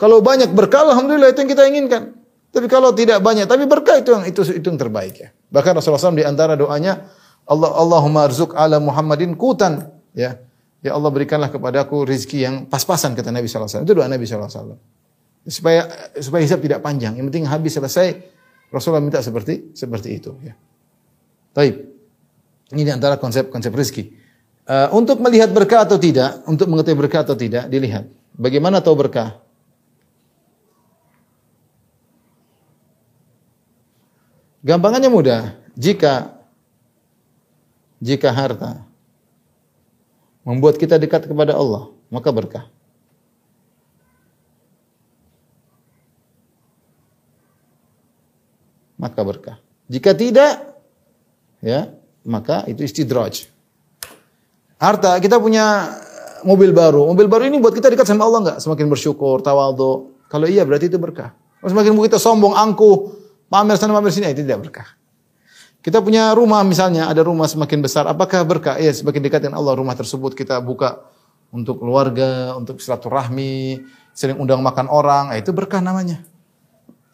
Kalau banyak berkah alhamdulillah itu yang kita inginkan. Tapi kalau tidak banyak tapi berkah itu yang itu itu yang terbaik ya. Bahkan Rasulullah SAW di antara doanya Allah Allahumma arzuk ala Muhammadin kutan ya. Ya Allah berikanlah kepadaku rezeki yang pas-pasan kata Nabi SAW. Itu doa Nabi SAW. Supaya supaya hisab tidak panjang. Yang penting habis selesai Rasulullah minta seperti seperti itu. Ya. Taib. Ini di antara konsep-konsep rezeki. Uh, untuk melihat berkah atau tidak, untuk mengetahui berkah atau tidak, dilihat. Bagaimana tahu berkah? Gampangannya mudah. Jika jika harta membuat kita dekat kepada Allah, maka berkah. Maka berkah. Jika tidak, ya, maka itu istidraj. Harta, kita punya mobil baru. Mobil baru ini buat kita dekat sama Allah enggak? Semakin bersyukur, tawadhu. Kalau iya berarti itu berkah. Semakin kita sombong, angkuh, pamer sana pamer sini, itu tidak berkah. Kita punya rumah misalnya, ada rumah semakin besar, apakah berkah? Iya, semakin dekat dengan Allah rumah tersebut kita buka untuk keluarga, untuk silaturahmi, sering undang makan orang, itu berkah namanya.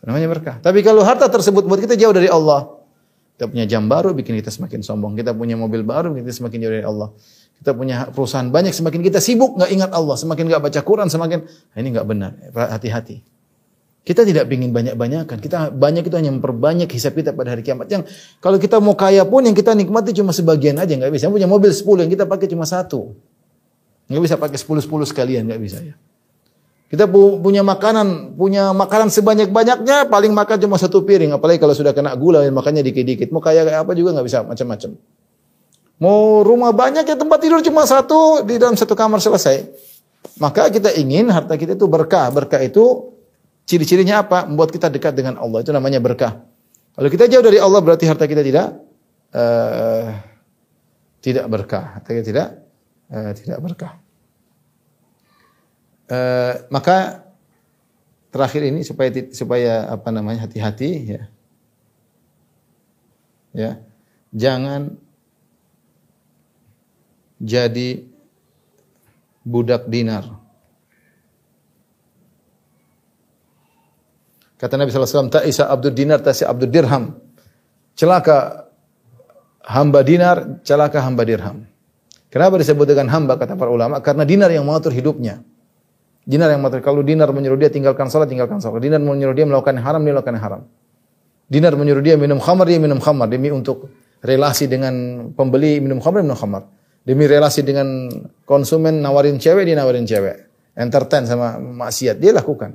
Namanya berkah. Tapi kalau harta tersebut buat kita jauh dari Allah, kita punya jam baru bikin kita semakin sombong. Kita punya mobil baru bikin kita semakin jauh dari Allah. Kita punya perusahaan banyak semakin kita sibuk nggak ingat Allah, semakin nggak baca Quran, semakin nah ini nggak benar. Hati-hati. Kita tidak ingin banyak-banyakan. Kita banyak itu hanya memperbanyak hisap kita pada hari kiamat. Yang kalau kita mau kaya pun yang kita nikmati cuma sebagian aja nggak bisa. Yang punya mobil 10 yang kita pakai cuma satu. Nggak bisa pakai 10-10 sekalian nggak bisa ya. Kita punya makanan, punya makanan sebanyak-banyaknya, paling makan cuma satu piring. Apalagi kalau sudah kena gula, makannya dikit-dikit. Mau kaya kayak apa juga nggak bisa macam-macam. Mau rumah banyak ya tempat tidur cuma satu di dalam satu kamar selesai. Maka kita ingin harta kita itu berkah. Berkah itu Ciri-cirinya apa? Membuat kita dekat dengan Allah. Itu namanya berkah. Kalau kita jauh dari Allah berarti harta kita tidak uh, tidak berkah. Harta kita tidak uh, tidak berkah. Uh, maka terakhir ini supaya supaya apa namanya hati-hati ya. Ya. Jangan jadi budak dinar. Kata Nabi SAW, Ta'isa Abdul Dinar, Ta'isa Abdul Dirham. Celaka hamba dinar, celaka hamba dirham. Kenapa disebut dengan hamba, kata para ulama? Karena dinar yang mengatur hidupnya. Dinar yang mengatur. Kalau dinar menyuruh dia tinggalkan salat, tinggalkan salat. Dinar menyuruh dia melakukan haram, dia melakukan haram. Dinar menyuruh dia minum khamar, dia minum khamar. Demi untuk relasi dengan pembeli minum khamar, minum khamar. Demi relasi dengan konsumen nawarin cewek, dia nawarin cewek. Entertain sama maksiat, dia lakukan.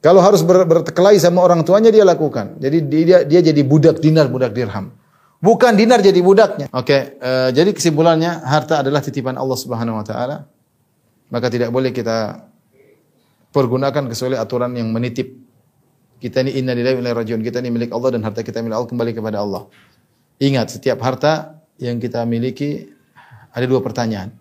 Kalau harus ber, berkelahi sama orang tuanya dia lakukan. Jadi dia dia jadi budak dinar, budak dirham. Bukan dinar jadi budaknya. Oke, okay, uh, eh, jadi kesimpulannya harta adalah titipan Allah Subhanahu wa taala. Maka tidak boleh kita pergunakan kecuali aturan yang menitip. Kita ini inna lillahi wa inna rajiun. Kita ini milik Allah dan harta kita milik Allah kembali kepada Allah. Ingat, setiap harta yang kita miliki ada dua pertanyaan.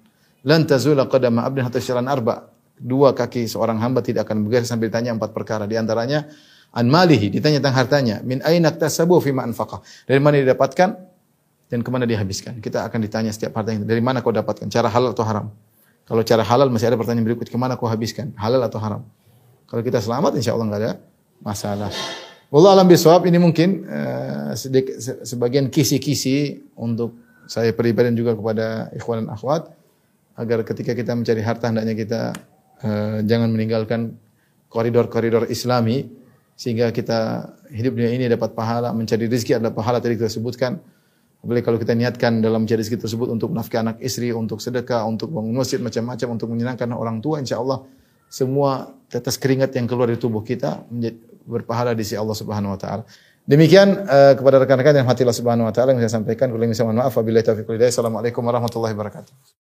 Lan tazula qadama abdin hatta arba dua kaki seorang hamba tidak akan bergeser sampai ditanya empat perkara. Di antaranya an malihi, ditanya tentang hartanya. Min aina tasabu fi. Dari mana didapatkan dan ke mana dihabiskan. Kita akan ditanya setiap harta yang dari mana kau dapatkan, cara halal atau haram. Kalau cara halal masih ada pertanyaan berikut, ke mana kau habiskan, halal atau haram. Kalau kita selamat insya Allah nggak ada masalah. Allah alam bisawab ini mungkin uh, sebagian kisi-kisi untuk saya pribadi dan juga kepada ikhwan dan akhwat agar ketika kita mencari harta hendaknya kita Eh, jangan meninggalkan koridor-koridor Islami sehingga kita hidup dunia ini dapat pahala, mencari rezeki adalah pahala tadi kita sebutkan. Apalagi kalau kita niatkan dalam mencari rezeki tersebut untuk menafkahi anak istri, untuk sedekah, untuk bangun masjid macam-macam, untuk menyenangkan orang tua, insya Allah semua tetes keringat yang keluar dari tubuh kita menjadi berpahala di sisi Allah Subhanahu wa taala. Demikian uh, kepada rekan-rekan yang hati Allah Subhanahu wa taala yang saya sampaikan. Kalau misalnya mohon maaf, wabillahi taufiq. Assalamualaikum warahmatullahi wabarakatuh.